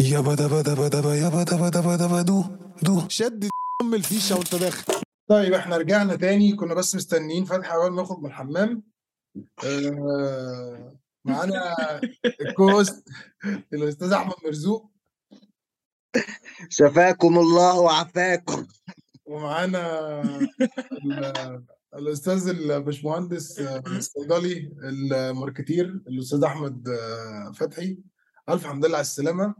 يابا دبا دبا دبا يابا دبا دبا دبا دو دو. شد ام الفيشة وانت داخل. طيب إحنا رجعنا تاني. كنا بس مستنيين فتحي اول ما يخرج من الحمام. آه معانا ال guest الأستاذ أحمد مرزوق. شفاكم الله وعافاكم. ومعانا ال- الأستاذ الباشمهندس آه، الصيدلي ال marketer الأستاذ أحمد آه، فتحي. ألف حمد لله على السلامة.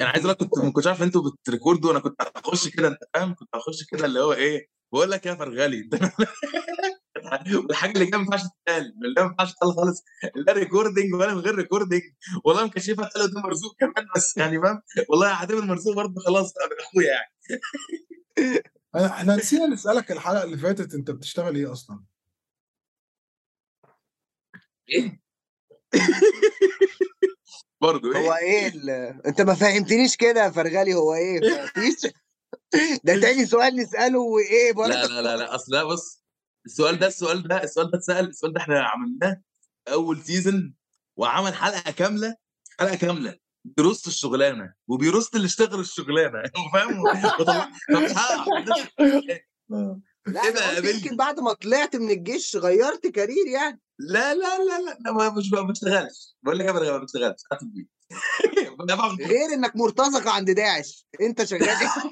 يعني عايز أقول لك كنت ما كنتش عارف أنتوا بت record وا أنا كنت هخش كده أنت فاهم؟ كنت هخش كده اللي هو إيه بقول لك يا فرغلي. والحاجة اللي جاية ما ينفعش تتقال اللي ما ينفعش تتقال خالص لا recording ولا من غير ريكوردنج والله مكشفها قالوا ده مرزوق كمان بس يعني فاهم؟ والله هعتبر مرزوق برضه خلاص أخويا يعني. إحنا نسينا نسألك الحلقة اللي فاتت أنت بتشتغل إيه أصلا؟ إيه؟ برضه هو إيه إيه ال... انت ما فهمتنيش كده يا فرغلي هو إيه مفيش ده تاني سؤال نساله وايه برضه لا لا لا لا اصل لا بص السؤال ده السؤال ده السؤال ده اتسال السؤال ده إحنا عملناه اول سيزون وعمل حلقه كامله حلقه كامله بيرص الشغلانه وبيرص اللي اشتغل الشغلانه فاهم آه. لا إيه؟ يمكن بعد ما طلعت من الجيش غيرت كارير يعني. لا لا لا لا, ما مش ما بشتغلش بقول لك إيه ما بشتغلش غير إنك مرتزقه عند داعش. أنت شغال إيه؟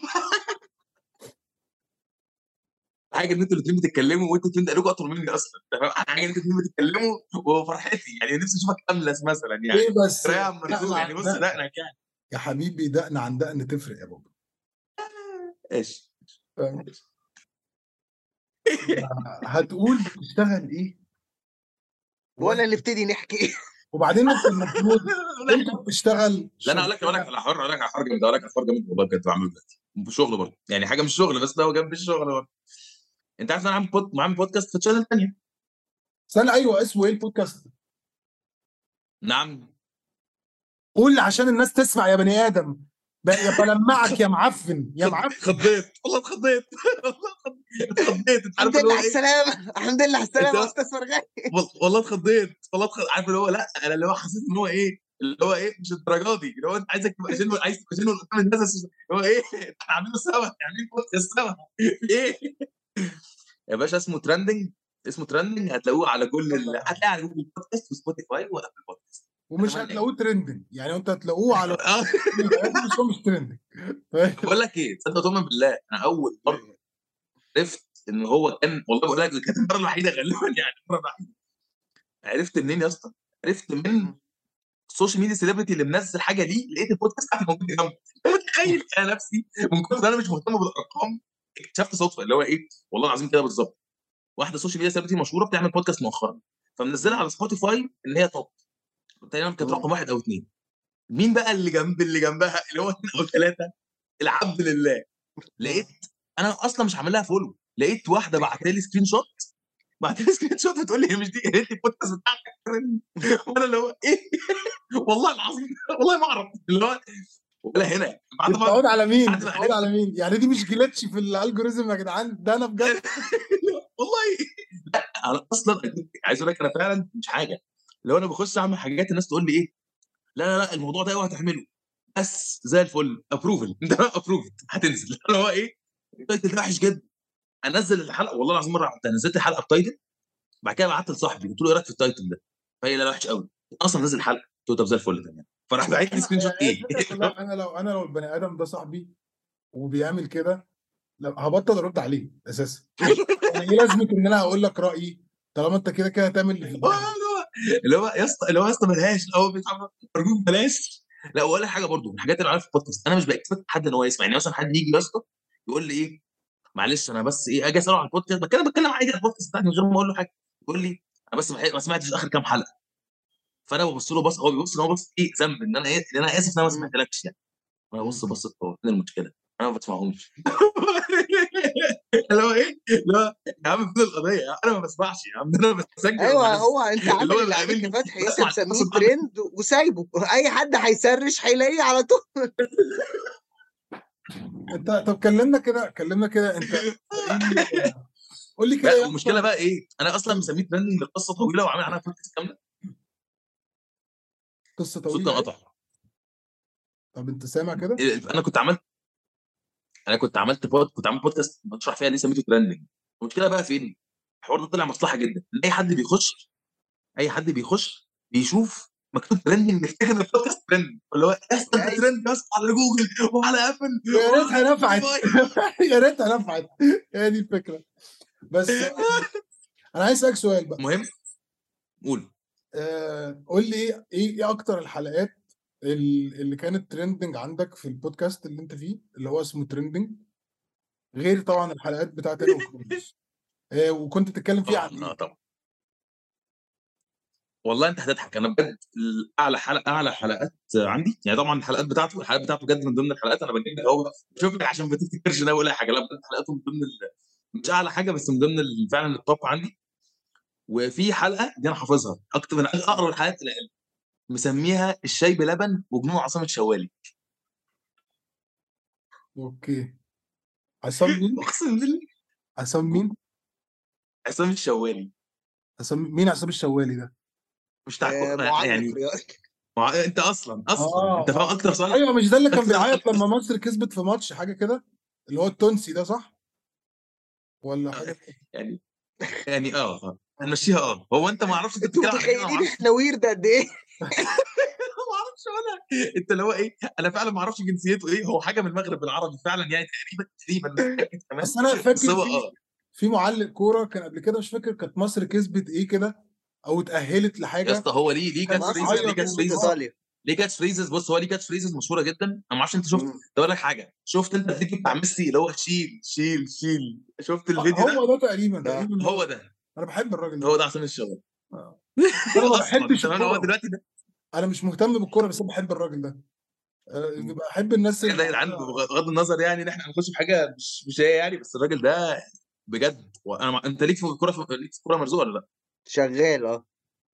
حاجة إن أنتوا الاثنين بتتكلموا وأنتوا الاثنين بقالكم أطول مني أصلا. فاهم حاجة إن أنتوا الاثنين بتتكلموا وفرحتي. يعني نفسي أشوفك أملس مثلا يعني. إيه بس؟ يعني عن بص دقن. دقنك يعني. يا حبيبي دقن عن دقن تفرق يا بابا. إيش؟ هتقول بتشتغل إيه؟ ولا نبتدي نحكي. وبعدين أنت المفروض أنت بتشتغل لا أنا أقول لك أقول لك على حوار أقول لك على حوار جامد أقول لك على حوار جامد والله بجد بعمله دلوقتي. في شغل برضه يعني حاجة مش شغل بس ده هو جنب الشغل برضه. أنت عارف إن أنا عامل بود... عامل بودكاست في تشانل ثانية استنى أيوه اسمه إيه البودكاست؟ نعم. قول عشان الناس تسمع يا بني آدم. بلمعك يا معفن يا معفن. اتخضيت والله اتخضيت. والله اتخضيت. انت عارف الحمد لله على السلامة. الحمد لله على السلامة يا أستاذ وال- والله اتخضيت. والله اتخضيت عارف اللي هو لأ أنا اللي هو حسيت إن هو إيه اللي هو إيه مش الدرجة دي. اللي هو أنت عايزك تبقى جنون عايز تبقى جنون قدام الناس اللي هو إيه إحنا عاملينه سوا عاملين بودكاست سوا إيه؟ يا باشا اسمه trending اسمه trending هتلاقوه على كل ال... هتلاقيه على Google Podcasts و Spotify و Apple Podcasts ومش أتمنى هتلاقوه trending يعني أنت هتلاقوه على آه. بس هو مش trending بقول لك إيه تصدق تؤمن بالله أنا أول مرة عرفت إن هو كان والله بقول لك كانت المره الوحيدة غالبا يعني المره الوحيدة. عرفت منين يا اسطى؟ عرفت من ال social media celebrity اللي منزل حاجة دي لقيت البودكاست بتاعتي موجود أنت متخيل أنا نفسي؟ من كتر أنا مش مهتم بالأرقام اكتشفت صدفة اللي هو إيه؟ والله العظيم كده بالظبط. واحدة social media celebrity مشهورة بتعمل بودكاست مؤخرا فمنزلها على Spotify إن هي top تقريبا كانت رقم واحد أو اثنين مين بقى اللي جنب اللي جنبها؟ اللي هو اثنين أو ثلاثة العبد لله. لقيت أنا أصلا مش عامل لها follow لقيت واحدة بعت لي screenshot بعت لي screenshot بتقول لي مش دي يا ريت البودكاست بتاعك وأنا اللي هو إيه؟ والله العظيم والله ما أعرف. اللي هو ولا هنا. بتعود على مين؟ بتعود على مين؟ يعني دي مش glitch في ال algorithm يا جدعان؟ ده أنا بجد. والله. لا أنا أصلا عايز أقول لك أنا فعلا مش حاجة. لو أنا بخش أعمل حاجات الناس تقول لي إيه؟ لا لا لا الموضوع ده اوعى تعمله بس زي الفل. approval انت approval هتنزل. اللي هو إيه؟ ال title ده وحش جدا. أنزل الحلقة والله العظيم مرة عملتها نزلت الحلقة ب title بعد كده بعت لصاحبي قلت له إيه رأيك في ال title ده؟ فهي لا وحش قوي أصلا نزل الحلقة قلت له طب زي الفل تمام. فراح باعت لي screenshot إيه؟ لا أنا لو أنا لو البني آدم ده صاحبي وبيعمل كده هبطل أرد عليه أساسا. يعني إيه لازمة إن أنا أقول لك رأيي طالما أنت كده كده هتعمل اللي هو- يا اسطى اللي هو يا اسطى بلاش هو ارجوك بلاش لا وأقول لك حاجة برضو من الحاجات اللي عارف في البودكاست أنا مش ب expect حد إن هو يسمع يعني مثلا حد يجي يا اسطى يقول لي إيه معلش أنا بس إيه أجي أسأله على البودكاست بتكلم بتكلم عادي على البودكاست بتاعتي من غير ما أقول له حاجة يقول لي أنا بس ما ما سمعتش آخر كام حلقة فأنا ببص له بص هو بيبص إن هو بص إيه ذنب إن أنا إيه إن أنا آسف إن أنا ما سمعتلكش يعني أنا بص بصيت هو فين المشكلة؟ أنا ما بسمعهمش اللي هو إيه؟ اللي هو يا عم فين القضية؟ أنا ما بسمعش يا عم أنا بسجل أيوه. هو أنت اللي عامل هو اللي عليك بيقابلني فتحي مسميه القصة ترند وسايبه أي حد هي search هيلاقيه على طول انت طب كلمنا كده كلمنا كده انت إيه- قول لي كده إيه المشكلة بقى إيه؟ أنا أصلا مسميه trending لقصة طويلة وعامل عنها بودكاست كاملة. قصة طويلة؟ كان قطع طب أنت سامع كده؟ أنا كنت عملت أنا كنت عملت بود كنت عامل بودكاست بشرح فيها ليه سميته trending المشكلة بقى فين؟ الحوار ده طلع مصلحة جدا. أي حد بيخش أي حد بيخش بيشوف مكتوب trending يفتكر ان ال podcast trend اللي هو أصلا ده. ترند بس على جوجل وعلى Apple يا ريتها نفعت. يا ريتها نفعت هي دي الفكرة. بس أنا عايز أسألك سؤال بقى. المهم قول. آه، قول لي إيه إيه إيه أكتر الحلقات ال- اللي كانت trending عندك في البودكاست اللي أنت فيه اللي هو اسمه trending غير طبعا الحلقات بتاعت آه، وكنت بتتكلم فيه عن آه طبعا. والله أنت هتضحك. أنا بجد اعلى حلقة أعلى حلقات عندي. يعني طبعا الحلقات بتاعته الحلقات بتاعته بجد من ضمن الحلقات. أنا بجيب هو شوف لك عشان ما تفتكرش إن أي حاجة. لا بجد حلقاته من ضمن ال... مش أعلى حاجة بس من ضمن فعلا ال top عندي. وفي حلقة دي أنا حافظها. أكتر من أقرب الحلقات اللي مسميها الشاي بلبن وجنون عصام الشوالي أوكي. عصام مين؟ أقسم بالله. عصام مين؟ عصام الشوالي. عصام مين عصام الشوالي ده؟ مش بتاع آه، معلق يعني مع... انت أصلا أصلا. آه، انت فاهم أكتر سؤال أيوه مش ده اللي كان بيعيط لما مصر كسبت في ماتش حاجة كده؟ اللي هو التونسي ده صح؟ ولا حاجة؟ يعني يعني آه آه هنمشيها آه. هو أنت ما أعرفش أنت إيه متخيلين إحنا weird قد إيه؟ ما أعرفش ولا. أنت اللي هو إيه؟ أنا فعلا ما أعرفش جنسيته إيه. هو حاجة من المغرب بالعربي فعلا يعني تقريبا تقريبا بس أنا فاكر في في معلق كورة كان قبل كده مش فاكر كانت مصر كسبت إيه كده. أو اتأهلت يا لحاجه اسطى هو ليه ليه catchphrases ليه catchphrases ليه catch phrases بص هو ليه catch phrases مشهورة جدا؟ أنا ما أعرفش أنت شفت أقول لك حاجة شفت أنت الفيديو بتاع ميسي اللي هو شيل شيل شيل شفت الفيديو ده هو ده؟ تقريبا ده تقريبا هو ده. أنا بحب الراجل ده. هو ده عشان الشغل آه. أنا ما بحبش هو دلوقتي ده أنا مش مهتم بالكورة بس أنا بحب الراجل ده. آه،. بحب الناس يا اللي جدعان بغض النظر يعني إن إحنا هنخش في حاجة مش مش هي يعني بس الراجل ده بجد وأنا مع... أنت ليك في الكورة في... ليك في الكورة مرزوقه ولا لأ؟ شغال آه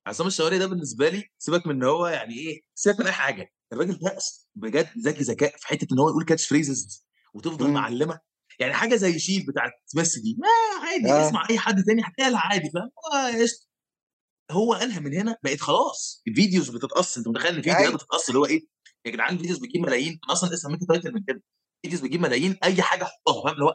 عصام الشوالي ده بالنسبة لي سيبك من إن هو يعني إيه سيبك من أي حاجة الراجل ده بجد ذكي ذكاء في حتة إن هو يقول catch phrases وتفضل مم. معلمة يعني حاجة زي شيل بتاعت ميسي دي ما عادي آه. اسمع أي حد تاني هتلاقيها عادي فاهم. هو قالها من هنا بقت خلاص ال videos بتتقص أنت متخيل إن الفيديوهات أيوة. بتتقص اللي هو إيه يا جدعان videos بتجيب ملايين أنا أصلا لسه سميت title من كده videos بتجيب ملايين أي حاجة حطها فاهم اللي هو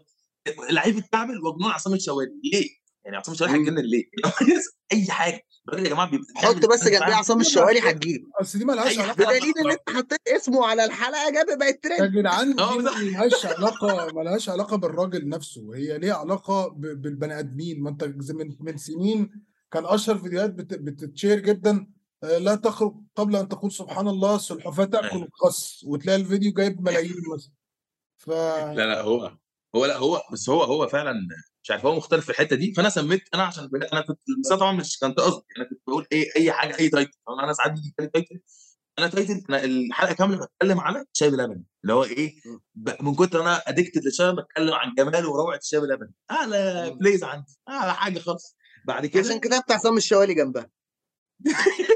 لعيب الكعبل وجنون عصام الشوالي ليه؟ يعني عصام الشوالي مم. هيتجنن ليه؟ أي حاجة الراجل يا جماعة بيبقى حط بس جنبيه عصام الشوالي هتجيب اصل دي مالهاش علاقة. بدليل إن أنت حطيت اسمه على الحلقة جاب بقت يا ترند جدعان آه دي بالظبط. ملهاش علاقة ملهاش علاقة بالراجل نفسه هي ليها علاقة بالبني آدمين ما انت زي من من سنين كان أشهر فيديوهات بت- بتتشير جدا آه، لا تخرج قبل أن تقول سبحان الله السلحفاه تأكل أيوة. الخس وتلاقي الفيديو جايب ملايين مثلا ف لا لا هو هو لا هو بس هو هو فعلا مش عارف هو مختلف في الحتة دي. فأنا سميت أنا عشان أنا كنت بس طبعا مش كانت قصدي أنا كنت بقول إيه أي حاجة أي title أنا ساعات بيجي لي title أنا title أنا الحلقة كاملة بتكلم على شاي بلبن اللي هو إيه من كتر أنا addicted للشاي بتكلم عن جمال وروعة الشاي بلبن أعلى. plays عندي أعلى حاجة خالص. بعد كده عشان كده بتاع عصام الشوالي جنبها.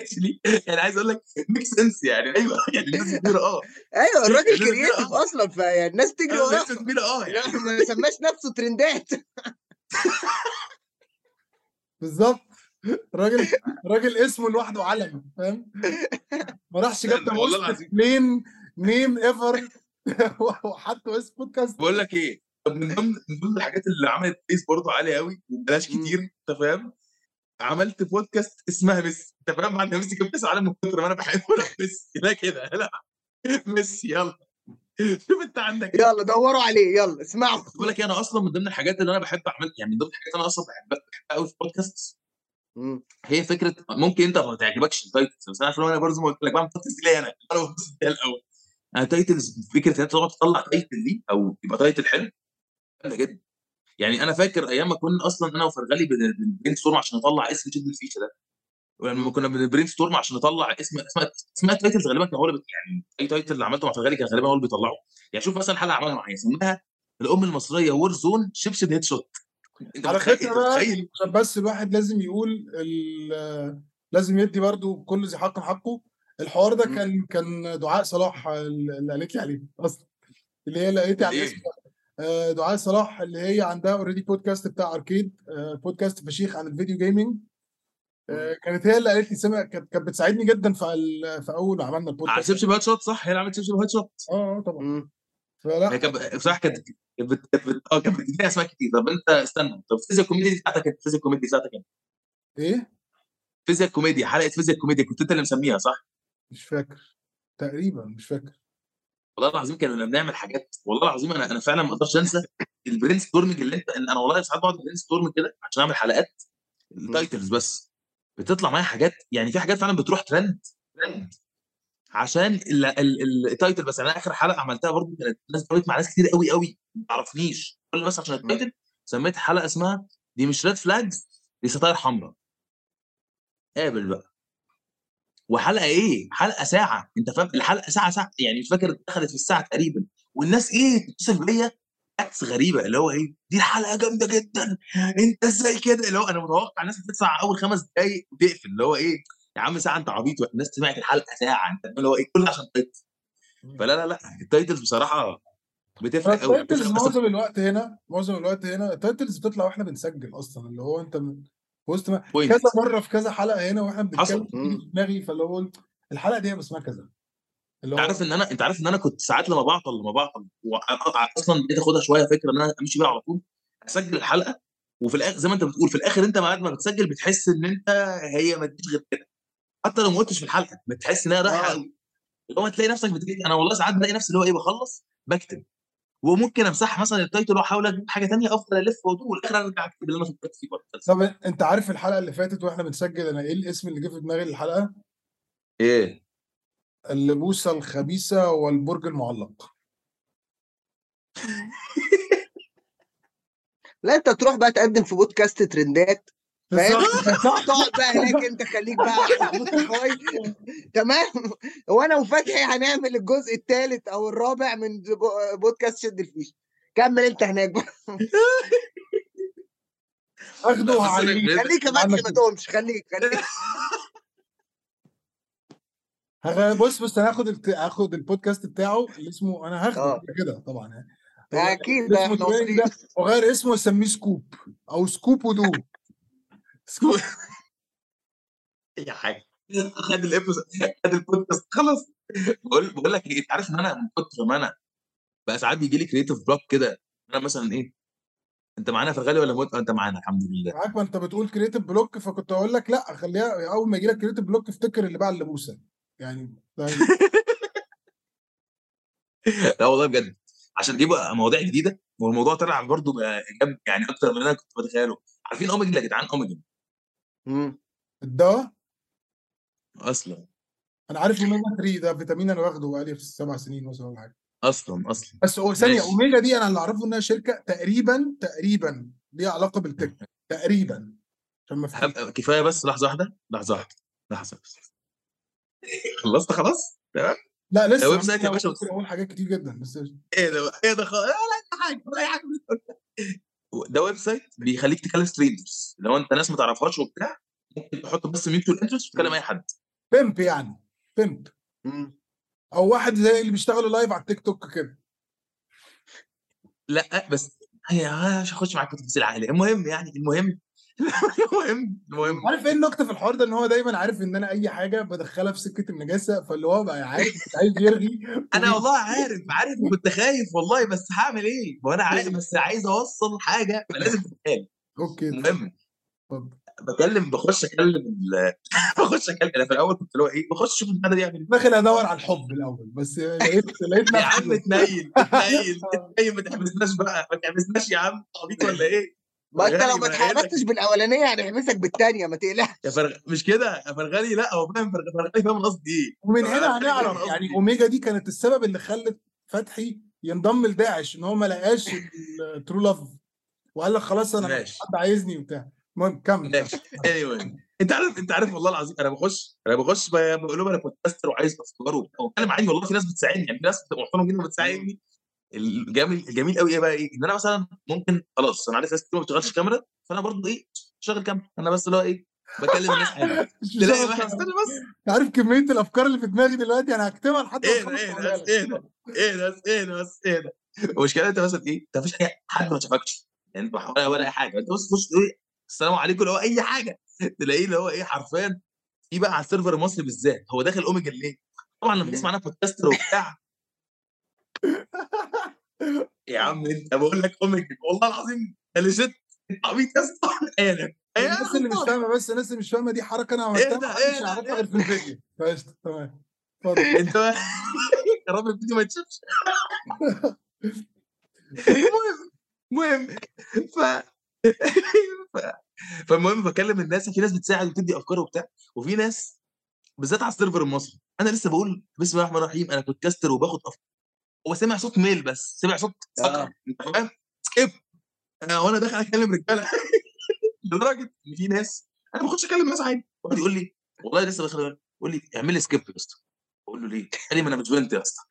actually يعني عايز أقول لك make sense يعني أيوه. يعني الناس كبيرة آه. أيوه الراجل creative آه. أصلا فيعني الناس تجري وراه الناس كبيرة آه. يعني ما سماش نفسه ترندات. بالظبط. راجل راجل اسمه لوحده علم فاهم؟ ما راحش جاب. plain name ever وحط اسم بودكاست بقول لك إيه طب من ضمن من ضمن الحاجات اللي عملت plays برضه عالية قوي وبلاش. كتير أنت فاهم؟ عملت بودكاست اسمها ميسي. انت فاهم بعد ما ميسي كان كاس العالم من كتر ما أنا بحبه. لا ميسي. لا كده. لا. ميسي يلا. شوف أنت عندك إيه. يلا دوروا عليه. يلا اسمعوا. بقول لك إيه، أنا أصلا من ضمن الحاجات اللي أنا بحب أعمل يعني من ضمن الحاجات اللي أنا أصلا بحبها بحبها قوي في بودكاست. هي فكرة ممكن أنت ما تعجبكش ال titles بس أنا عشان أنا برضه زي ما قلت لك بعمل بودكاست ليه أنا؟ أنا ببص فيها الأول. أنا titles فكرة إن أنت تقعد تطلع title دي أو يبقى title حلو جدا. يعني أنا فاكر أيام ما كنا أصلا أنا وفرغلي بن brainstorm عشان نطلع اسم شد الفيشة ده. ولما كنا بن brainstorm عشان نطلع اسم اسمها اسمها titles غالبا كان هو اللي يعني أي title اللي عملته مع فرغلي كان غالبا هو اللي بيطلعه. يعني شوف مثلا حلقه عملها معايا سماها الأم المصرية Warzone شبشب headshot على فكرة عشان بس الواحد لازم يقول لازم يدي برضو كل ذي حق حقه. الحوار ده. كان كان دعاء صلاح اللي قالت لي عليه أصلا. اللي هي لقيتي على؟ الاسم دعاء صلاح اللي هي عندها already podcast بتاع اركيد آه، بودكاست فشيخ عن ال video gaming آه، كانت هي اللي قالت لي سمع كانت بتساعدني جدا في في أول ما عملنا على البودكاست شبشب headshot صح؟ هي اللي عملت شبشب headshot آه آه طبعا. فلا. هي كانت بصراحه كانت آه كانت بتديني أسماء كتير. طب أنت استنى طب فيزياء كوميديا بتاعتك كانت فيزياء كوميديا بتاعتك كانت؟ إيه؟ فيزياء كوميديا حلقة فيزياء كوميديا كنت أنت اللي مسميها صح؟ مش فاكر. تقريبا مش فاكر. والله العظيم كنا بنعمل حاجات والله العظيم أنا أنا فعلا ما أقدرش أنسى ال brainstorming اللي أنت أنا والله ساعات بقعد brainstorming كده عشان أعمل حلقات ال titles بس. بتطلع معايا حاجات يعني في حاجات فعلا بتروح trend trend عشان ال- ال- ال- ال title بس. يعني أنا آخر حلقة عملتها برضه كانت ناس مع ناس كتير قوي قوي ما تعرفنيش. كل بس عشان ال title سميت حلقة اسمها دي مش red flags دي ستاير حمراء. قابل بقى. وحلقة إيه؟ حلقة ساعة. أنت فاهم؟ الحلقة ساعة ساعة. يعني مش فاكر دخلت في الساعة تقريبا. والناس إيه؟ تتصل بيا. إكس غريبة. اللي هو إيه؟ دي الحلقة جامدة جدا. أنت إزاي كده؟ اللي هو أنا متوقع الناس بتدفع أول خمس دقايق وتقفل اللي هو إيه؟ يا عم ساعة أنت عبيط. الناس سمعت الحلقة ساعة. أنت اللي هو إيه؟ كل عشان title فلا لا لا. ال titles بصراحة بتفرق قوي ال titles معظم الوقت هنا معظم الوقت هنا التايتلز بتطلع وإحنا بنسجل أصلا. اللي هو أنت من وسط ما Point. كذا مرة في كذا حلقة هنا وإحنا حصل. بنتكلم في دماغي فاللي هو قلت الحلقة دي هيبقى اسمها كذا اللي انت هو عارف إن أنا أنت عارف إن أنا كنت ساعات لما بعطل لما بعطل أصلا بقيت أخدها شوية فكرة إن أنا أمشي بيها على طول أسجل الحلقة وفي الآخر زي ما أنت بتقول في الآخر أنت بعد ما بتسجل بتحس إن انت هي ما تجيش غير كده حتى لو ما قلتش في الحلقة بتحس إنها رايحة آه. قوي اللي هو تلاقي نفسك بتجي أنا والله ساعات بلاقي نفسي اللي هو إيه بخلص بكتب وممكن امسح مثلا التايتل واحاول أجيب حاجة تانية أفضل ألف وأدور. والاخر أرجع أكتب اللي أنا فكرت فيه برضه. طب أنت عارف الحلقة اللي فاتت وإحنا بنسجل أنا إيه الاسم اللي جه في دماغي للحلقة؟ إيه؟ اللبوسه الخبيثة والبرج المعلق. لا أنت تروح بقى تقدم في بودكاست ترندات. فاهم؟ بالظبط. تقعد بقى هناك انت خليك بقى تمام؟ وأنا وفتحي هنعمل الجزء الثالث أو الرابع من بو- بودكاست شد الفيش. كمل انت هناك بقى. وهعليه. أنا- خليك يا فتحي ما تقومش. خليك خليك. بص بص أنا هاخد. هاخد البودكاست بتاعه اللي اسمه أنا هاخده آه. كده طبعا يعني. أكيد إحنا وغير اسمه واسميه scoop أو scoop ودو سكو- أي حاجة. خد ال episode خد البودكاست. خلاص. بقول بقول لك إيه أنت عارف إن أنا من كتر ما أنا بقى ساعات بيجي لي creative block كده أنا مثلا إيه أنت معانا في الغالي ولا موت أنت معانا الحمد لله. معاك ما أنت بتقول creative block فكنت أقول لك لأ خليها أول ما يجي لك creative block افتكر اللي باع اللبوسه يعني فاهم؟ لا والله بجد. عشان نجيب مواضيع جديدة والموضوع طلع برضه يعني أكتر من اللي أنا كنت متخيله عارفين اوميجن يا جدعان اوميجن الدواء؟ أصلا. أنا عارف أوميجا 3 ده فيتامين أنا واخده بقالي في سبع سنين مثلا ولا حاجة. أصلا أصلا. بس هو ثانية. أوميجا دي أنا اللي أعرفه إنها شركة تقريبا تقريبا ليها علاقة بال tech تقريبا. عشان ما هم- كفاية بس لحظة واحدة. لحظة واحدة لحظة بس خلصت خلاص؟ تمام. لا لسه. website يا باشا أقول حاجات كتير جدا بس إيه ده؟ إيه ده خالص لا لا حاجة اي حاجة. ده website بيخليك تكلم strangers لو انت ناس ما تعرفهاش وبتاع ممكن تحط بس mute ال interest وتكلم أي حد. بيمب يعني. بيمب. أو واحد زي اللي بيشتغلوا live على التيك توك كده. لا بس هي مش هخش معاك في تفاصيل عائليه المهم يعني المهم المهم المهم عارف إيه النكته في الحوار ده؟ إن هو دايما عارف إن أنا أي حاجة بدخلها في سكة النجاسة فاللي هو بقى عارف عايز يرغي. أنا والله عارف عارف وكنت خايف والله بس هعمل إيه؟ وأنا عارف بس عايز أوصل حاجة فلازم تتقال. أوكي. المهم بكلم بخش أكلم بخش أكلم. أنا في الأول كنت اللي هو إيه بخش أشوف البتاع ده يعمل داخل أدور على الحب الأول بس لقيت لقيت إيه يا عم اتنيل اتنيل اتنيل ما تحبسناش بقى ما تحبسناش يا عم. عبيط ولا إيه؟ ما انت لو ما. اتحبستش بالأولانية هنحبسك بالثانيه ما تقلقش. يا فرغ... مش كده؟ يا فرغلي لا هو فاهم فرغ- فرغلي فاهم قصدي إيه. ومن هنا هنعرف. يعني أوميجا دي كانت السبب اللي خلت فتحي ينضم لداعش إن هو ما لقاش ال true love وقال لك خلاص أنا. حد عايزني وبتاع. المهم كمل. ماشي. Anyway. أنت عارف أنت عارف والله العظيم أنا بخش أنا بخش بقول لهم أنا podcaster وعايز أفكار وبتاع. وبتكلم عادي والله في ناس بتساعدني يعني في ناس بتبقى محترمه جدا بتساعدني. الجميل الجميل قوي إيه بقى؟ إيه؟ إن أنا مثلا ممكن خلاص أنا عارف ناس كتير ما بتشغلش كاميرا فأنا برضه إيه شغل كاميرا. أنا بس اللي هو إيه بكلم الناس تلاقي واحد استنى بس. عارف كمية الأفكار اللي في دماغي دلوقتي؟ أنا هكتبها لحد إيه ده إيه ده. إيه ده إيه ده إيه ده بس إيه ده. المشكلة أنت مثلا إيه أنت مفيش اي حد ما شافكش. يعني انت ولا ولا أي حاجة. أنت بس تخش تقول السلام عليكم اللي هو أي حاجة. تلاقيه اللي هو إيه حرفيا في بقى على السيرفر المصري بالذات هو داخل أوميجا ليه؟ طبعا لما تسمع أنا بودكاستر وبتاع. يا عم أنت بقول لك اوميجا والله العظيم أنا shit انت عبيط يا اسطى. أنا الناس اللي مش فاهمة بس الناس اللي مش فاهمة دي حركة أنا عملتها؟ محدش إيه ده؟ يعرفها غير في الفيديو. فقشطة تمام. اتفضل. أنت يا رب الفيديو ما يتشافش. المهم المهم ف... فالمهم بكلم الناس في ناس بتساعد وتدي أفكار وبتاع وفي ناس بالذات على ال server المصري أنا لسه بقول بسم الله الرحمن الرحيم أنا podcaster وباخد افكار هو سمع صوت male بس سمع صوت skip آه. أنت فاهم؟ skip أنا وأنا داخل أكلم رجالة. لدرجة إن في ناس أنا ما باخدش أكلم ناس عادي. واحد يقول لي والله لسه داخل يقول لي اعمل لي skip يا أسطى. بقول له ليه؟ قال لي ما أنا مش بنت يا أسطى.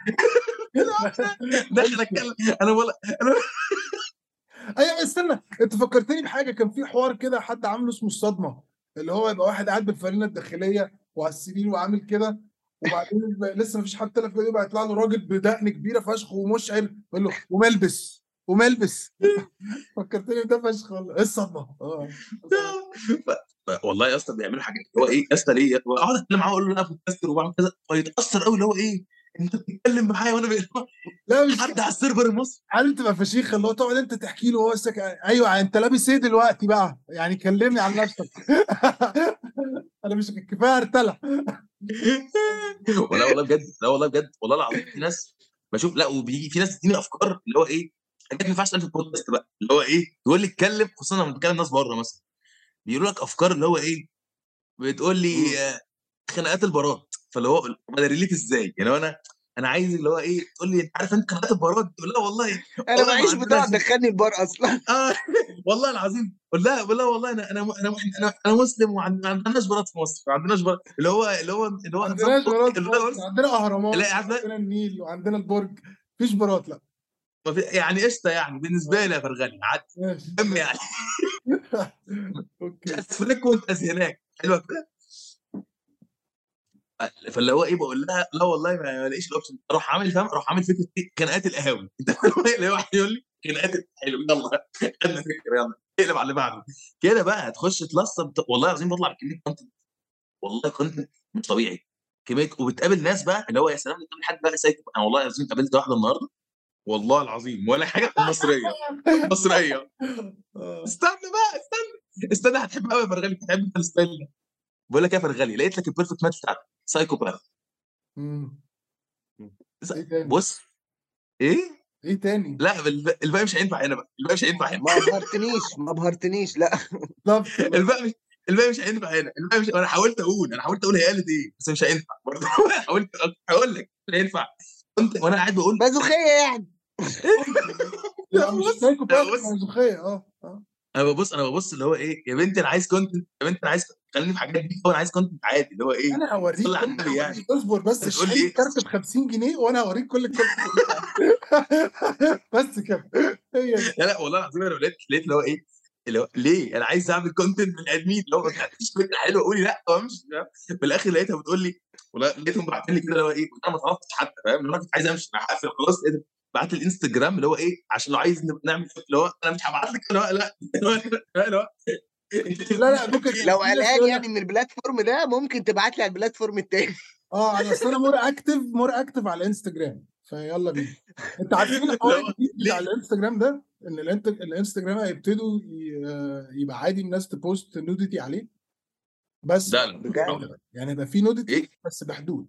داخل أتكلم. أنا ولا أنا أيوه استنى. أنت فكرتني بحاجة. كان في حوار كده حد عامله اسمه الصدمة. اللي هو يبقى واحد قاعد بالفانلة الداخلية وعلى السرير وعامل كده. وبعدين لسه مفيش حد في ايده يبقى يطلع له راجل بدقن كبيرة فشخ ومشعر يقول له وملبس وملبس. فكرتني بده فشخ والله. إيه الصدمة؟ آه. ف- والله يا اسطى بيعملوا حاجات هو إيه يا اسطى ليه؟ أقعد أتكلم معاه أقول له أنا بودكاستر وبعمل كذا. فيتاثر قوي اللي هو إيه؟ أنت بتتكلم معايا وأنا لا مش حد على السيرفر المصري. عارف تبقى فشيخه اللي هو تقعد أنت تحكي له ساكت. أيوه أنت لابس إيه دلوقتي بقى؟ يعني كلمني عن نفسك. أنا مش كفاية أرتلع. ولا والله بجد لا والله بجد والله العظيم في ناس بشوف لا وبيجي في ناس تديني أفكار اللي هو إيه حاجات ما ينفعش تتقال في البودكاست بقى اللي هو إيه يقول لي اتكلم خصوصا لما بتكلم ناس بره مثلا بيقولوا لك أفكار اللي هو إيه بتقول لي آه، خناقات البارات فاللي هو أنا relate إزاي؟ يعني أنا أنا عايز اللي هو إيه تقول لي أنت عارف أنت خناقات البارات تقول لا والله. أنا معيش بتاع دخلني البار أصلا. آه والله العظيم. قول لا لا والله أنا أنا أنا أنا, أنا مسلم وما عندناش بارات في مصر ما عندناش بارات اللي هو اللي هو اللي هو ما عندناش برات عندنا أهرامات عندنا النيل وعندنا البرج. مفيش برات لأ. يعني قشطة يعني. بالنسبة لي يا فرغلي عادي. المهم يعني. أوكي. أسفلك وأنت هناك حلوة كده فاللي هو إيه بقول لها لا والله ما لاقيش ال option أروح عامل فاهم؟ أروح عامل فكرة إيه؟ خناقات القهاوي. أنت اللي واحد يقول لي خناقات حلو يلا. خدنا فكرة يلا. اقلب على اللي بعده. كده بقى هتخش تلصم والله العظيم بطلع بكمية content والله content مش طبيعي. كمية وبتقابل ناس بقى اللي هو يا سلام بتقابل حد بقى سايكو أنا والله العظيم قابلت واحدة النهارده. والله العظيم. ولا حاجة مصريه مصرية. آه. استنى بقى استنى. استنى هتحب قوي يا فرغلي هتحب ال style ده. بقول لك إيه يا فرغلي لقيت لك ال perfect match بتاعتك. psychopath مم. س- إيه تاني؟ بص. إيه؟ إيه تاني؟ لا الب- الباقي مش هينفع هنا بقى. الباقي مش هينفع هنا. ما أبهرتنيش ما أبهرتنيش لا. بالظبط الباقي مش الباقي مش هينفع هنا. الباقي مش أنا حاولت أقول أنا حاولت أقول هي قالت إيه بس مش هينفع برضه. حاولت هقول لك مش هينفع. كنت وأنا قاعد بقول مازوخية يعني. لا مش بص- psychopath بص. مازوخية آه آه. أنا ببص أنا ببص اللي هو إيه يا بنتي أنا عايز content يا بنتي أنا عايز خليني في حاجات دي أنا عايز content عادي اللي هو إيه أنا هوريك كل يعني. اصبر بس هتقول لي إيه؟ كارت ب 50 جنيه وأنا هوريك كل ال content بس كده. لا لا والله العظيم أنا لقيت لقيت اللي هو إيه اللي هو ليه أنا عايز أعمل content من ادمين اللي هو ما فيش فكرة حلوة قولي لا وامشي؟ في الآخر لقيتها بتقول لي والله لقيتهم باعتين لي كده اللي هو إيه أنا ما طلبتش حتى فاهم أنا كنت عايز أمشي أنا هقفل خلاص لقيت بعت الإنستجرام اللي هو إيه عشان لو عايز نعمل اللي هو أنا مش هبعت لك اللي هو لا اللي هو اللي هو. لا لا ممكن لو قلقان يعني من ال platform ده ممكن تبعت لي على ال platform التاني. آه أنا أصل أنا more active more active على الإنستجرام فيلا بينا. أنت عارفين الحوار ليه؟ الإنستجرام ده؟ إن الإنت- الإنستجرام هيبتدوا ي- يبقى عادي الناس ت post nudity عليه. بس لا لا بجد؟ يعني يبقى في nudity إيه؟ بس بحدود.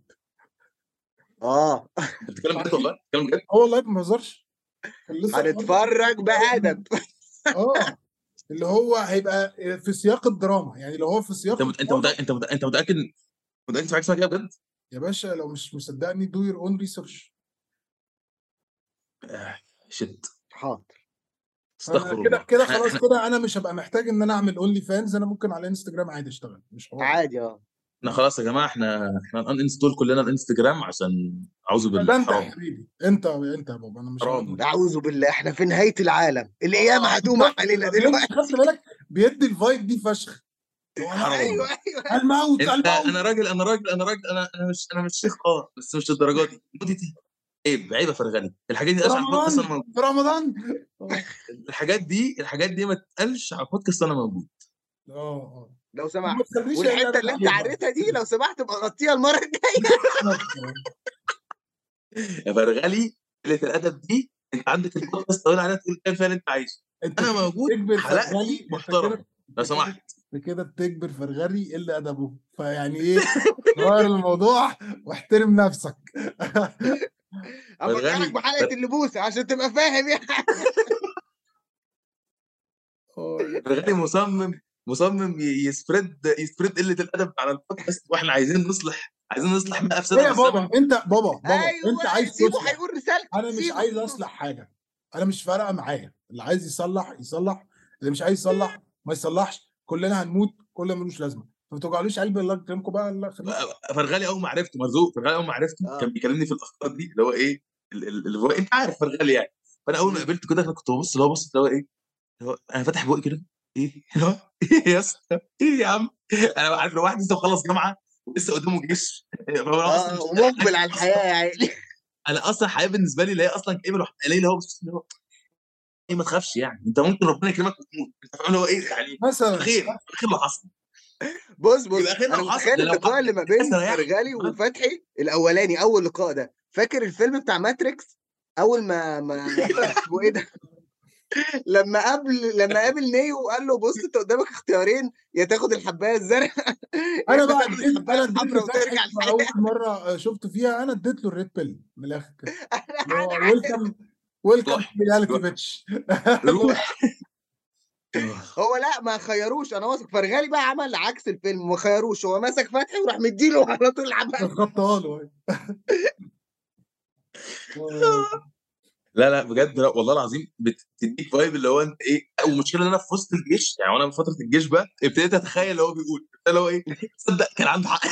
آه. انت بتتكلم بجد والله؟ بتتكلم بجد؟ آه والله ما بهزرش. كان لسه هنتفرج بادب آه. اللي هو هيبقى في سياق الدراما. يعني لو هو في سياق انت انت متأكد انت متأكد انت متأكد؟ متأكد في حاجة اسمها كده بجد؟ يا باشا لو مش مصدقني do your own research shit حاضر. استغفر كده الله. كده خلاص كده أنا مش هبقى محتاج إن أنا أعمل OnlyFans أنا ممكن على انستجرام عادي أشتغل. مش حوار. عادي آه. إحنا خلاص يا جماعة إحنا إحنا uninstall كلنا الانستجرام عشان أعوذ بالله انت يا حرام. حبيبي أنت أنت يا بابا أنا مش حرام. أعوذ بالله إحنا في نهاية العالم. القيامه هتقوم علينا دلوقتي. خدت بالك؟ بيدي ال vibe دي فشخ. أيوه أيوه. الموت الموت. أنا راجل أنا راجل أنا راجل أنا أنا مش أنا مش شيخ آه بس مش الدرجه دي. نوديتي عيب عيب يا فرغلي الحاجات دي في اشعر بودكاست أنا رمضان موجود في رمضان. الحاجات دي الحاجات دي ما تتقالش على البودكاست أنا موجود آه آه. لو سمحت. ما تخليش والحتة اللي أنت عريتها دي لو سمحت ابقى غطيها المرة الجاية. يا فرغلي قلة الأدب دي أنت عندك البودكاست تقول عليها تقول فيها اللي أنت عايزه. أنت أنا موجود حلقتي محترمه كده لو سمحت. أنت كده بتجبر فرغلي يقل أدبه. فيعني إيه؟ غير الموضوع واحترم نفسك. افكرك فرغلي- بحلقه اللبوسه عشان تبقى فاهم يعني. فرغلي مصمم. مصمم يسبريد يسبريد قلة الأدب على البودكاست وإحنا عايزين نصلح عايزين نصلح بقى إيه افسده يا بابا؟ أنت بابا بابا أيوه انت عايز سيبه تصلح هيقول رسالته أنا مش سيبه. عايز أصلح حاجة. أنا مش فارقة معايا. اللي عايز يصلح يصلح. اللي مش عايز يصلح ما يصلحش. كلنا هنموت كل ملوش لازمة. ما توجعلوش قلبي الله يكرمكم بقى الله يخليك فرغلي أول ما عرفته مرزوق فرغلي أول ما عرفته آه. كان بيكلمني في الافكار دي اللي هو إيه ال- ال- اللي هو أنت عارف فرغلي يعني. فأنا أول ما قابلته كده أنا كنت ببص اللي هو بص اللي هو إيه اللي هو أنا فاتح بقي كده. إيه؟ اللي هو إيه يا اسطى؟ إيه يا عم؟ أنا عارف لو واحد لسه مخلص جامعة ولسه قدامه جيش. آه ومقبل على الحياة يا عيني. أنا أصلا الحياة بالنسبة لي اللي هي أصلا كئيبه لوحدها قليل اللي هو بص اللي هو إيه ما تخافش يعني. أنت ممكن ربنا يكرمك وتموت. أنت فاهم اللي هو إيه؟ يعني مثلا. خير خير اللي حصل. بص بص يبقى خير أنا لو حصل متخيل اللقاء اللي ما بين بس. فرغالي. وفتحي الأولاني أول لقاء ده. فاكر الفيلم بتاع ماتريكس؟ أول ما ما اسمه إيه ده؟ لما قابل لما قابل نيو وقال له بص انت قدامك اختيارين يا تاخد الحبايه الزرقاء أنا بقى الحبايه أنا اديت الحمراء وترجع الحياة أول مرة شفته فيها أنا اديت له ال red pill من الآخر. كده welcome welcome. reality روح. bitch هو لا ما خيروش أنا واثق. فرغلي بقى عمل عكس الفيلم ما خيروش. هو مسك فتحي وراح مديله على طول الحبايه خطها له. لا لا بجد لا والله العظيم بتديك vibe اللي هو انت إيه والمشكلة ان أنا في وسط الجيش يعني وأنا في فترة الجيش بقى ابتديت اتخيل اللي هو بيقول اللي هو إيه تصدق كان عنده حق.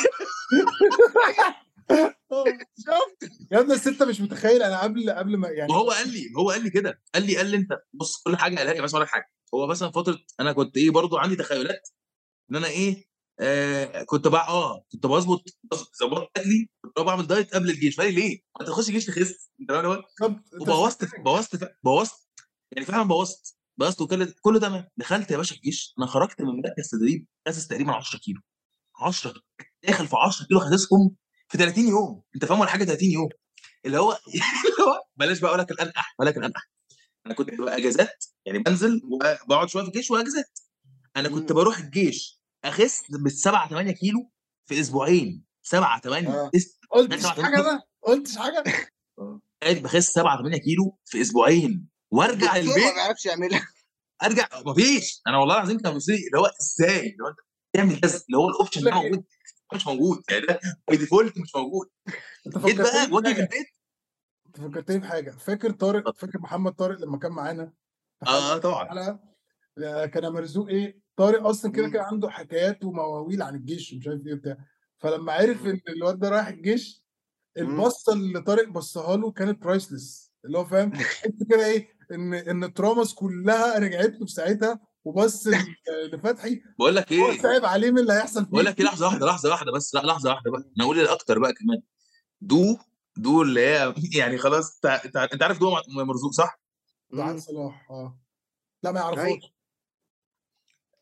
شفت يا ابني بس انت مش متخيل أنا قبل قبل ما يعني وهو قال لي هو قال لي كده قال لي قال لي انت بص كل حاجة قالها لي بس لك حاجة هو مثلا فترة أنا كنت إيه برضو عندي تخيلات إن أنا إيه آه كنت بقى آه كنت بظبط ظبطت اكلي كنت بعمل دايت قبل الجيش. فقال لي ليه؟ ما تخش الجيش تخس أنت فاهم أنت وبوظت بوظت بوظت يعني فعلا بوظت بوظت وكل كله تمام دخلت يا باشا الجيش أنا خرجت من مركز تدريب خاسس تقريبا 10 كيلو. 10 داخل في 10 كيلو خاسسهم في 30 يوم. أنت فاهم ولا حاجة؟ 30 يوم. اللي هو اللي هو بلاش بقى أقول لك الانقح أقول لك الانقح أنا كنت ببقى اجازات يعني بنزل وبقعد شوية في الجيش وأجازات. أنا كنت. بروح الجيش أخس بال 7 8 كيلو في أسبوعين. 7 8 آه. قلتش حاجة أنا قلتش حاجة؟ قاعد بخس 7 8 كيلو في أسبوعين. وأرجع البيت. ما بيعرفش يعملها. أرجع مفيش. أنا والله العظيم كان بيصير اللي هو إزاي؟ اللي هو أنت بتعمل كذا اللي هو ال option ده؟ موجود. مش موجود. يعني ده by default مش موجود. جيت بقى وأجي في البيت. أنت فكرتني بحاجة. فاكر طارق؟ فاكر محمد طارق لما كان معانا؟ آه طبعا. آه، كان مرزوق إيه؟ طارق أصلا كده. كان عنده حكايات ومواويل عن الجيش ومش عارف إيه بتاع فلما عرف إن الواد ده رايح الجيش البصة اللي طارق بصها له كانت priceless اللي هو فاهم؟ كده إيه؟ إن إن ال traumas كلها رجعت له في ساعتها وبص لفتحي بقول لك هو إيه؟ صعب عليه من اللي هيحصل بقول لك إيه؟ لحظة واحدة لحظة واحدة بس لا لحظة واحدة بقى. أنا أقول الأكتر بقى كمان. دو دو اللي هي يعني خلاص أنت عارف دو مرزوق صح؟ دعاء صلاح آه. لا ما أيوة.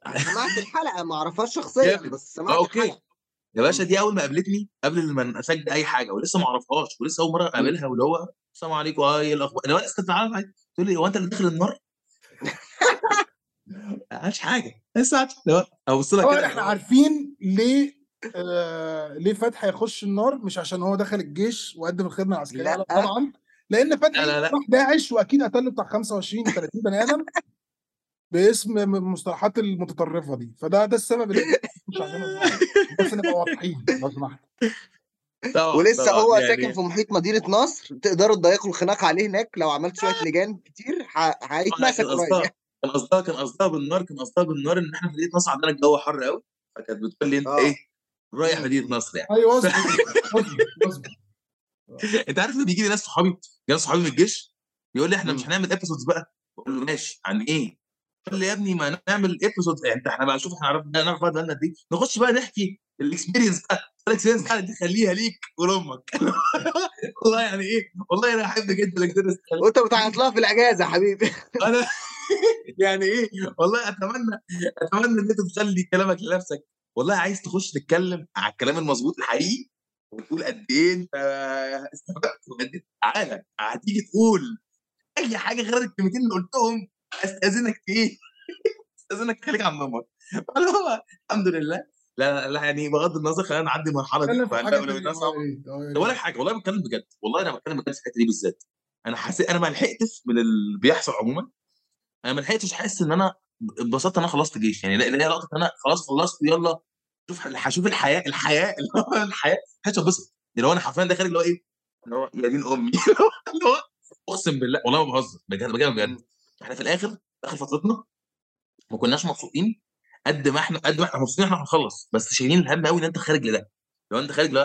سمعت الحلقة ما أعرفهاش شخصيا. بس سمعت أوكي الحلقة يا باشا دي أول ما قابلتني قبل ما اسجل أي حاجة ولسه ما أعرفهاش ولسه أول مرة أقابلها واللي هو السلام عليكم آه إيه الأخبار أنا لسه. تقول لي هو أنت اللي داخل النار؟ ما حاجة لسه هو ابص لك هو كده إحنا عارفين ليه آه ليه فتحي يخش النار مش عشان هو دخل الجيش وقدم الخدمة العسكرية لا. لا طبعا لأن فتحي لا، لا. راح داعش وأكيد قتل بتاع 25 30 بني آدم باسم من المصطلحات المتطرفة دي فده ده السبب اللي. بس نبقى واضحين لو سمحت طبعا ولسه طبعا هو يعني ساكن في محيط مدينة نصر تقدروا تضيقوا الخناق عليه هناك لو عملت شوية لجان كتير ه- هيتمسك كان قريب قصدها يعني. كان قصدها كان قصدها بالنار كان قصدها بالنار إن إحنا في مدينة نصر عندنا الجو حر قوي فكانت بتقول لي أنت آه. إيه رايح. مدينة نصر يعني أيوه اصبر اصبر اصبر أنت عارف إن بيجي لي ناس صحابي جاي ناس صحابي من الجيش يقول لي إحنا مش. هنعمل episodes بقى بقول له ماشي عن إيه؟ قال لي يا ابني ما نعمل episodes يعني انت إحنا بقى شوف إحنا عرفنا نعرف بعض بقالنا قد إيه. نخش بقى نحكي ال experience بتاعت ال experience بتاعتك دي خليها ليك ولأمك. والله يعني إيه؟ والله أنا أحب جدا ال experience وأنت بتعيط لها في الإجازة يا حبيبي. أنا يعني إيه؟ والله اتمنى أتمنى إن أنت تخلي كلامك لنفسك. والله عايز تخش تتكلم على الكلام المظبوط الحقيقي وتقول قد إيه أنت استفدت. وقد إيه؟ تعالى هتيجي تقول أي حاجة غير الكلمتين اللي قلتهم. استاذنك في إيه؟ استاذنك خليك عن نمط فاللي هو الحمد لله. لا لا يعني بغض النظر خلينا نعدي المرحلة دي. حاجة طب أقول ريت لك حاجة والله بتكلم بجد. والله أنا بتكلم بجد في الحتة دي بالذات. أنا حسيت أنا ما لحقتش من اللي بيحصل عموما. أنا ما لحقتش أحس إن أنا اتبسطت إن أنا خلصت جيش. يعني لا لا لقطة إن أنا خلاص خلصت يلا شوف هشوف الحياة الحياة اللي هو الحياة مش هتبسط اللي هو أنا حرفيا ده خارج اللي هو إيه؟ اللي هو يا دين أمي. اللي هو أقسم بالله والله ما بهزر. بجد بجد بجد. إحنا في الآخر في اخر فترتنا ما كناش مبسوطين قد ما إحنا قد ما إحنا مبسوطين إحنا هنخلص بس شايلين الهم قوي إن أنت خارج لده. لو أنت خارج لا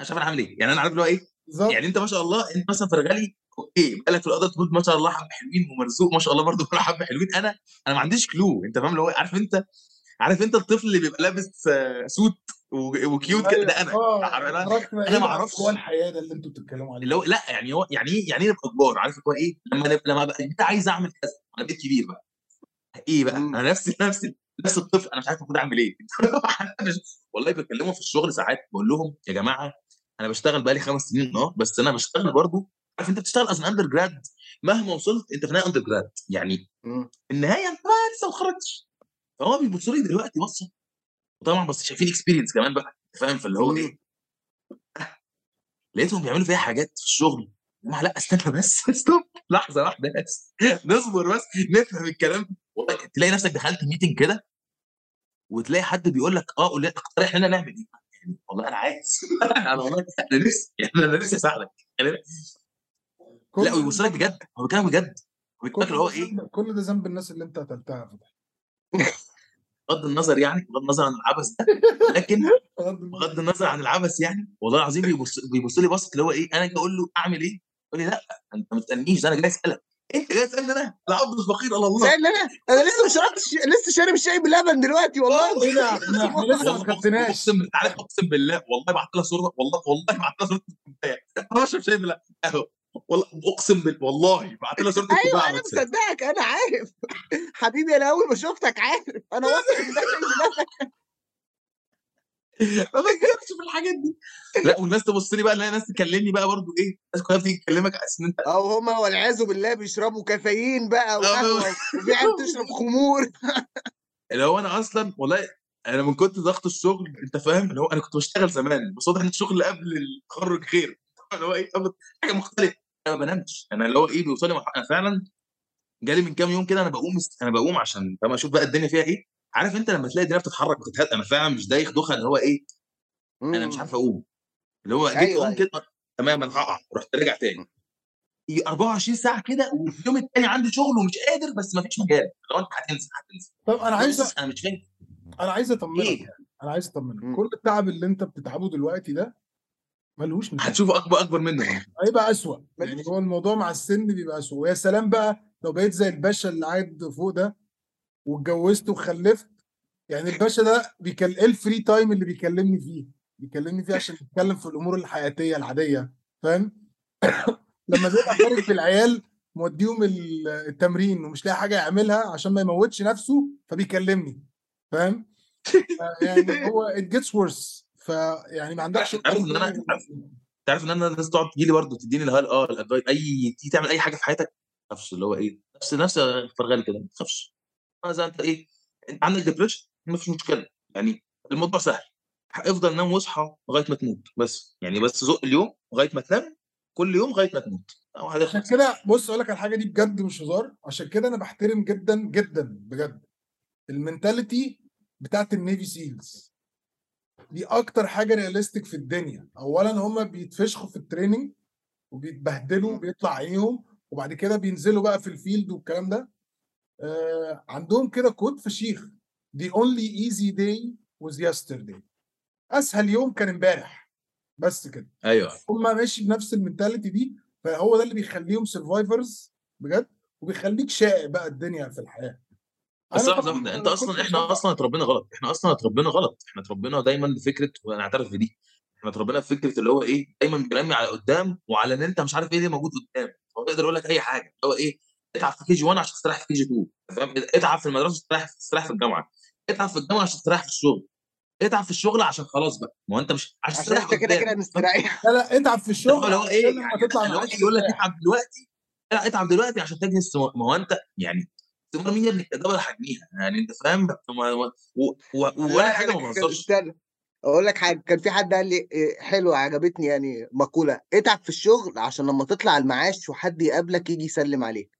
أنا شايف أنا عامل إيه؟ يعني أنا عارف اللي هو إيه؟ بالظبط. يعني أنت ما شاء الله أنت مثلا فرغلي okay بقالك في القضاء تقول ما شاء الله حبة حلوين ومرزوق ما شاء الله برضه حبة حلوين. أنا أنا ما عنديش clue أنت فاهم اللي هو عارف أنت عارف أنت الطفل اللي بيبقى لابس آه، suit و- و cute كده ده أنا عارف أنا أنا ما بقى أعرفش. هو الحياة ده اللي أنتوا بتتكلموا عليه. اللي هو لأ يعني هو يعني إيه يعني إيه نبقى كبار؟ عارف هو إيه؟ لما لما بقى انت عايز أعمل كذا أنا بقيت كبير بقى. إيه بقى. أنا نفسي نفسي نفس الطفل أنا مش عارف المفروض أعمل إيه. والله بكلمهم في الشغل ساعات بقول لهم يا جماعة أنا بشتغل بقالي خمس سنين آه بس أنا بشتغل برضه عارف أنت بتشتغل as undergrad مهما وصلت أنت في النهايه undergrad يعني. في النهاية أنت لسه ما اتخرجتش. فهو بيبصوا لي دلوقتي بصة وطبعا بس شايفين experience كمان بقى فاهم؟ فاللي هو. إيه؟ لقيتهم بيعملوا فيها حاجات في الشغل. جماعة لا استنى بس stop لحظة واحدة بس. نصبر بس نفهم الكلام. تلاقي نفسك دخلت meeting كده وتلاقي حد بيقول لك آه قول لي اقترح لنا نعمل إيه؟ يعني والله أنا عايز. أنا والله أنا نفسي أنا نفسي أساعدك. يعني لا ويبص لك بجد. هو بيتكلم بجد. هو بيتكلم هو إيه؟ كل ده ذنب الناس اللي أنت قتلتها بغض النظر يعني بغض النظر عن العبث ده لكن بغض النظر. عن العبث يعني والله العظيم بيبص بيبص لي بصه اللي هو إيه أنا أقول له أعمل إيه؟ يقول لي لأ أنت ما تسألنيش ده أنا جاي أسألك. أنت جاي تسألني أنا؟ العبد الفقير الله. سألني أنا؟ أنا لسه ما شربتش لسه شارب الشاي بلبن دلوقتي والله إحنا لسه ما خدناش أقسم بالله أقسم بالله والله بعت لها صورة والله والله بعت لها صورة الكوباية. أنا بشرب شاي بالله أهو. والله أقسم بالله والله بعت لها صورة أيوه أنا مصدقك أنا عارف. حبيبي أنا أول ما شفتك عارف. أنا واثق إن ده ما بفكرش في الحاجات دي. لا والناس تبص لي بقى الاقي ناس تكلمني بقى برضو إيه الناس كلها بتيجي تكلمك على إن أنت أو هما والعياذ بالله بيشربوا كافيين بقى وقهوة وفي عيال تشرب خمور. اللي هو أنا أصلا والله أنا من كنت ضغط الشغل أنت فاهم؟ اللي هو أنا كنت بشتغل زمان بس واضح إن الشغل قبل التخرج غير. اللي هو إيه قبل حاجة مختلفة. أنا ما بنامش. أنا اللي هو إيه بيوصل لي مرحلة- أنا فعلا جالي من كام يوم كده أنا بقوم أنا بقوم عشان فاهم أشوف بقى الدنيا فيها إيه. عارف أنت لما تلاقي الدنيا بتتحرك بتتهد أنا فعلا مش دايخ دوخة اللي هو إيه أنا مش عارف أقوم. اللي هو جيت أيوة، اقوم أيوة. كده تمام أنا هقع رحت راجع تاني. يجي 24 ساعة كده وفي اليوم التاني عندي شغل ومش قادر بس ما فيش مجال. لو أنت هتنسى هتنسى. طب أنا عايز أنا مش فاهم. أنا عايز أطمنك. إيه؟ أنا عايز أطمنك. مم. كل التعب اللي أنت بتتعبه دلوقتي ده ملهوش نتيجه هتشوفه اكبر أكبر منه. هيبقى أسوأ. يعني ملوش- هو الموضوع مع السن بيبقى أسوأ. ويا سلام بقى لو بقيت زي الباشا اللي قاعد فوق ده واتجوزت وخلفت. يعني الباشا ده بيكل إيه ال free time اللي بيكلمني فيه؟ بيكلمني فيه عشان نتكلم في الأمور الحياتية العادية. فاهم؟ لما بيبقى خارج في العيال موديهم ال- التمرين ومش لاقي حاجة يعملها عشان ما يموتش نفسه فبيكلمني. فاهم؟ يعني هو it gets worse. فيعني ما عندكش عارف عارف- انت عارف إن أنا الناس تقعد تجي لي برضه تديني الهال آه ال advice أي تيجي تعمل أي حاجة في حياتك ما تخافش اللي هو إيه نفس نفس فرغلي كده ما تخافش. أنا زي أنت إيه أنت عندك depression ما فيش مشكلة. يعني الموضوع سهل. افضل نام واصحى لغاية ما تموت بس. يعني بس زق اليوم لغاية ما تنام كل يوم لغاية ما تموت. عشان كده بص أقول لك على الحاجة دي بجد مش هزار. عشان كده أنا بحترم جدا جدا بجد. ال mentality بتاعت ال Navy SEALs دي أكتر حاجة realistic في الدنيا. اولا هم بيتفشخوا في ال training وبيتبهدلوا وبيطلع عينيهم وبعد كده بينزلوا بقى في ال field والكلام ده. آه عندهم كده كود فشيخ. The only easy day was yesterday. أسهل يوم كان امبارح. بس كده. أيوه. هم ماشي بنفس ال mentality دي فهو ده اللي بيخليهم survivors بجد وبيخليك شائع بقى الدنيا في الحياة. بس لحظه واحدة أنت أصلا إحنا. أصلا اتربينا غلط إحنا أصلا اتربينا غلط إحنا اتربينا دايما بفكرة وأنا أعترف بدي. إحنا اتربينا بفكرة اللي هو إيه دايما بيرمي على قدام وعلى إن أنت مش عارف إيه اللي موجود قدام. هو يقدر يقول لك أي حاجة اللي هو إيه اتعب في KG 1 عشان تستريح في KG 2 فاهم؟ اتعب في المدرسة عشان تستريح تستريح في الجامعة. اتعب في الجامعة عشان تستريح في الشغل. اتعب في الشغل عشان خلاص بقى. ما هو أنت مش عشان تستريح أنت كده. كده مستريح. لا لا اتعب في الشغل اللي هو إيه لما تطلع يقول لك. اتعب دلوقتي. لا اتعب دلوقتي عشان استمرار ما هو أنت يعني استمرار مين اللي دبل حجميها يعني أنت فاهم؟ ولا حاجة ما بهزرش أقول لك حاجة كان في حد قال لي إيه، حلوة عجبتني يعني مقولة اتعب في الشغل عشان لما تطلع المعاش وحد يقابلك يجي يسلم عليك.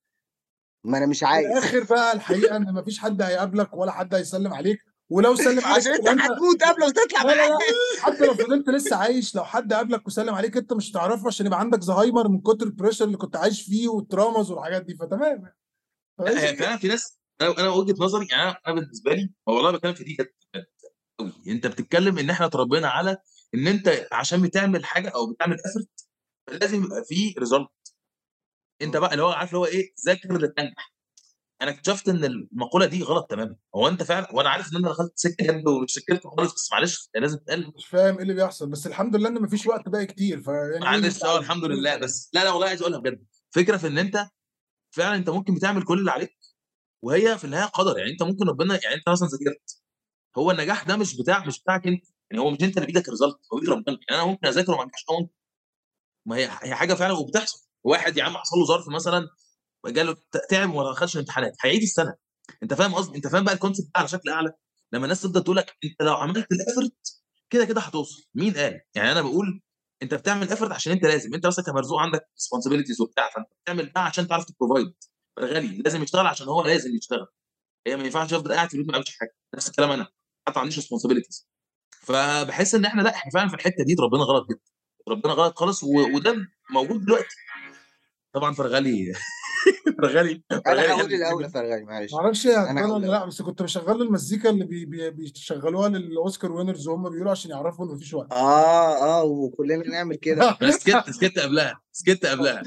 ما أنا مش في عايز. الآخر بقى الحقيقة إن مفيش حد هيقابلك ولا حد هيسلم عليك ولو سلم عليك عشان أنت هتموت قبل ما تطلع لا حتى لو فضلت لسه عايش لو حد قابلك وسلم عليك أنت مش هتعرفه عشان يبقى عندك زهايمر من كتر ال pressure اللي كنت عايش فيه وال traumas والحاجات دي فتمام لا هي فعلا في ناس أنا أنا وجهة نظري يعني أنا بالنسبة لي والله بتكلم في دي جد جد قوي أنت بتتكلم إن إحنا اتربينا على إن أنت عشان بتعمل حاجة أو بتعمل افرت لازم يبقى في ريزلت أنت بقى اللي هو عارف اللي هو إيه ذاكر لتنجح أنا اكتشفت إن المقولة دي غلط تماما. هو أنت فعلا وأنا عارف إن أنا دخلت سكة جد ومش سكتت خالص بس معلش لازم تقل مش فاهم إيه اللي بيحصل بس الحمد لله إن مفيش وقت باقي كتير فيعني معلش آه الحمد لله بس لا لا والله عايز أقولها بجد. فكرة في إن أنت فعلا أنت ممكن بتعمل كل اللي عليك وهي في النهاية قدر. يعني أنت ممكن ربنا يعني أنت مثلا ذاكرت هو النجاح ده مش بتاع مش بتاعك أنت. يعني هو مش أنت اللي بإيدك result هو بإيد ربنا. يعني أنا ممكن أذاكر وما انجحش ما هي هي حاجة فعلا وبتحصل. واحد يا عم حصل له ظرف مثلا جاله تعب وما دخلش الامتحانات هيعيد السنة. أنت فاهم قصدي؟ أنت فاهم بقى ال concept على شكل أعلى. لما الناس تبدا تقول لك أنت لو عملت ال effort كده كده هتوصل. مين قال؟ يعني أنا بقول انت بتعمل effort عشان انت لازم انت مثلا كمرزوق عندك responsibilities وبتاع فانت بتعمل ده عشان تعرف ت provide غني لازم يشتغل عشان هو لازم يشتغل. هي ما ينفعش افضل قاعد في البيت ما بعملش حاجة. نفس الكلام أنا. حتى ما عنديش responsibilities فبحس ان إحنا لا إحنا فعلا في الحتة دي اتربينا غلط جدا. اتربينا غلط خالص. وده موجود دلوقتي. طبعا فرغالي. فرغالي. أنا هقول الأول يا فرغاني معلش معرفش هتبان هقول ولا لأ بس كنت بشغل له المزيكا اللي بي بي بيشغلوها لل Oscar winners وهم بيقولوا عشان يعرفوا إن مفيش وقت. آه آه وكلنا نعمل كده. أنا سكت سكت قبلها سكت قبلها.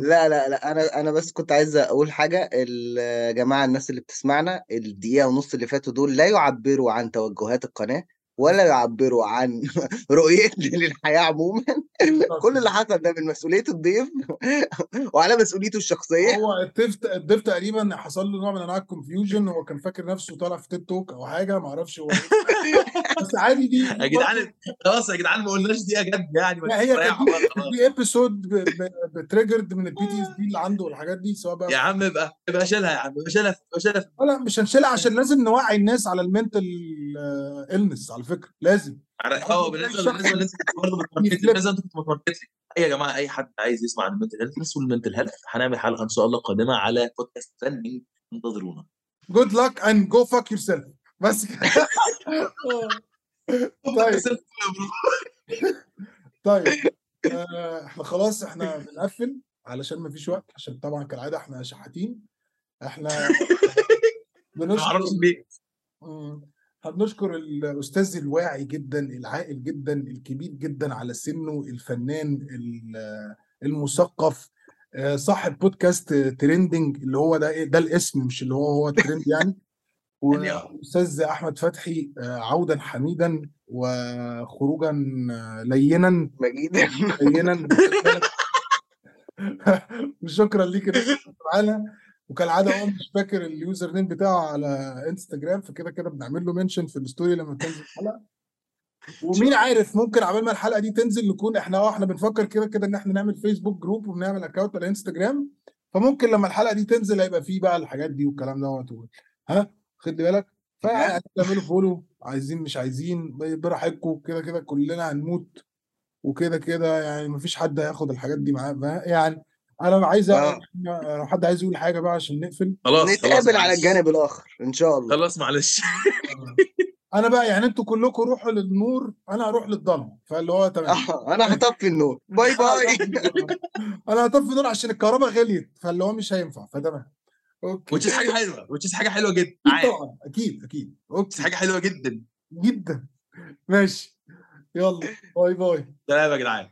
لا لا لا أنا أنا بس كنت عايز أقول حاجة. يا جماعة الناس اللي بتسمعنا الدقيقة ونص اللي فاتوا دول لا يعبروا عن توجهات القناة. ولا يعبروا عن رؤيتنا للحياة عموما كل اللي حصل ده من مسؤولية الضيف وعلى مسؤوليته الشخصية هو الضيف الضيف تقريبا حصل له نوع من أنواع ال confusion هو كان فاكر نفسه طالع في تيك توك أو حاجة ما أعرفش هو إيه. بس عادي دي يا جدعان خلاص يا جدعان ما قلناش دقيقه جد يعني لا هي. دي episode ب triggered من ال PTSD اللي عنده والحاجات دي سواء بقى يا عم ابقى ابقى شيلها يا عم ابقى شيلها ابقى شيلها لا مش هنشيلها عشان لازم نوعي الناس على ال mental illness على فكرة لازم. آه بالنسبة بالنسبة. بالنسبة انت كنت لي أي يا جماعة أي حد عايز يسمع عن ال mental health نسوا ال mental health هنعمل حلقة إن شاء الله قادمة على بودكاست Trending انتظرونا. good luck and go fuck yourself بس. طيب. طيب آه، إحنا خلاص إحنا بنقفل علشان مفيش وقت عشان طبعا كالعادة إحنا شحاتين. إحنا ما بنشكر. بنشكر الأستاذ الواعي جدا العاقل جدا الكبير جدا على سنه الفنان ال- المثقف آه، صاحب بودكاست Trending اللي هو ده ده الاسم مش اللي هو هو الترند يعني. يعني. واستاذ أحمد فتحي آه، عودا حميدا وخروجا آه، لينا. مجيد لينا. وشكرا ليك انك معانا وكالعادة هو مش فاكر ال username بتاعه على انستجرام فكده كده بنعمل له mention في ال story لما تنزل الحلقة ومين عارف ممكن عبال ما الحلقة دي تنزل نكون إحنا آه إحنا بنفكر كده كده إن إحنا نعمل Facebook group وبنعمل account على انستجرام فممكن لما الحلقة دي تنزل هيبقى فيه بقى الحاجات دي والكلام دوت ها؟ خد بالك؟ فيعني تعملوا follow عايزين مش عايزين براحتكم. كده كده كلنا هنموت. وكده كده يعني مفيش حد هياخد الحاجات دي معاه يعني أنا عايز آه. لو حد عايز يقول حاجة بقى عشان نقفل. خلاص خلاص نتقابل على. الجانب الآخر إن شاء الله. خلاص معلش. أنا بقى يعني أنتوا كلكم روحوا للنور أنا هروح للضلمة. فاللي هو تمام. آه، أنا هطفي النور. bye bye. أنا هطفي النور عشان الكهرباء غليت فاللي هو مش هينفع فتمام. okay. which is حاجة حلوة which is حاجة حلوة جدا. طبعا أكيد أكيد. okay. حاجة حلوة جدا. جدا. ماشي. يلا. bye bye. سلام يا جدعان.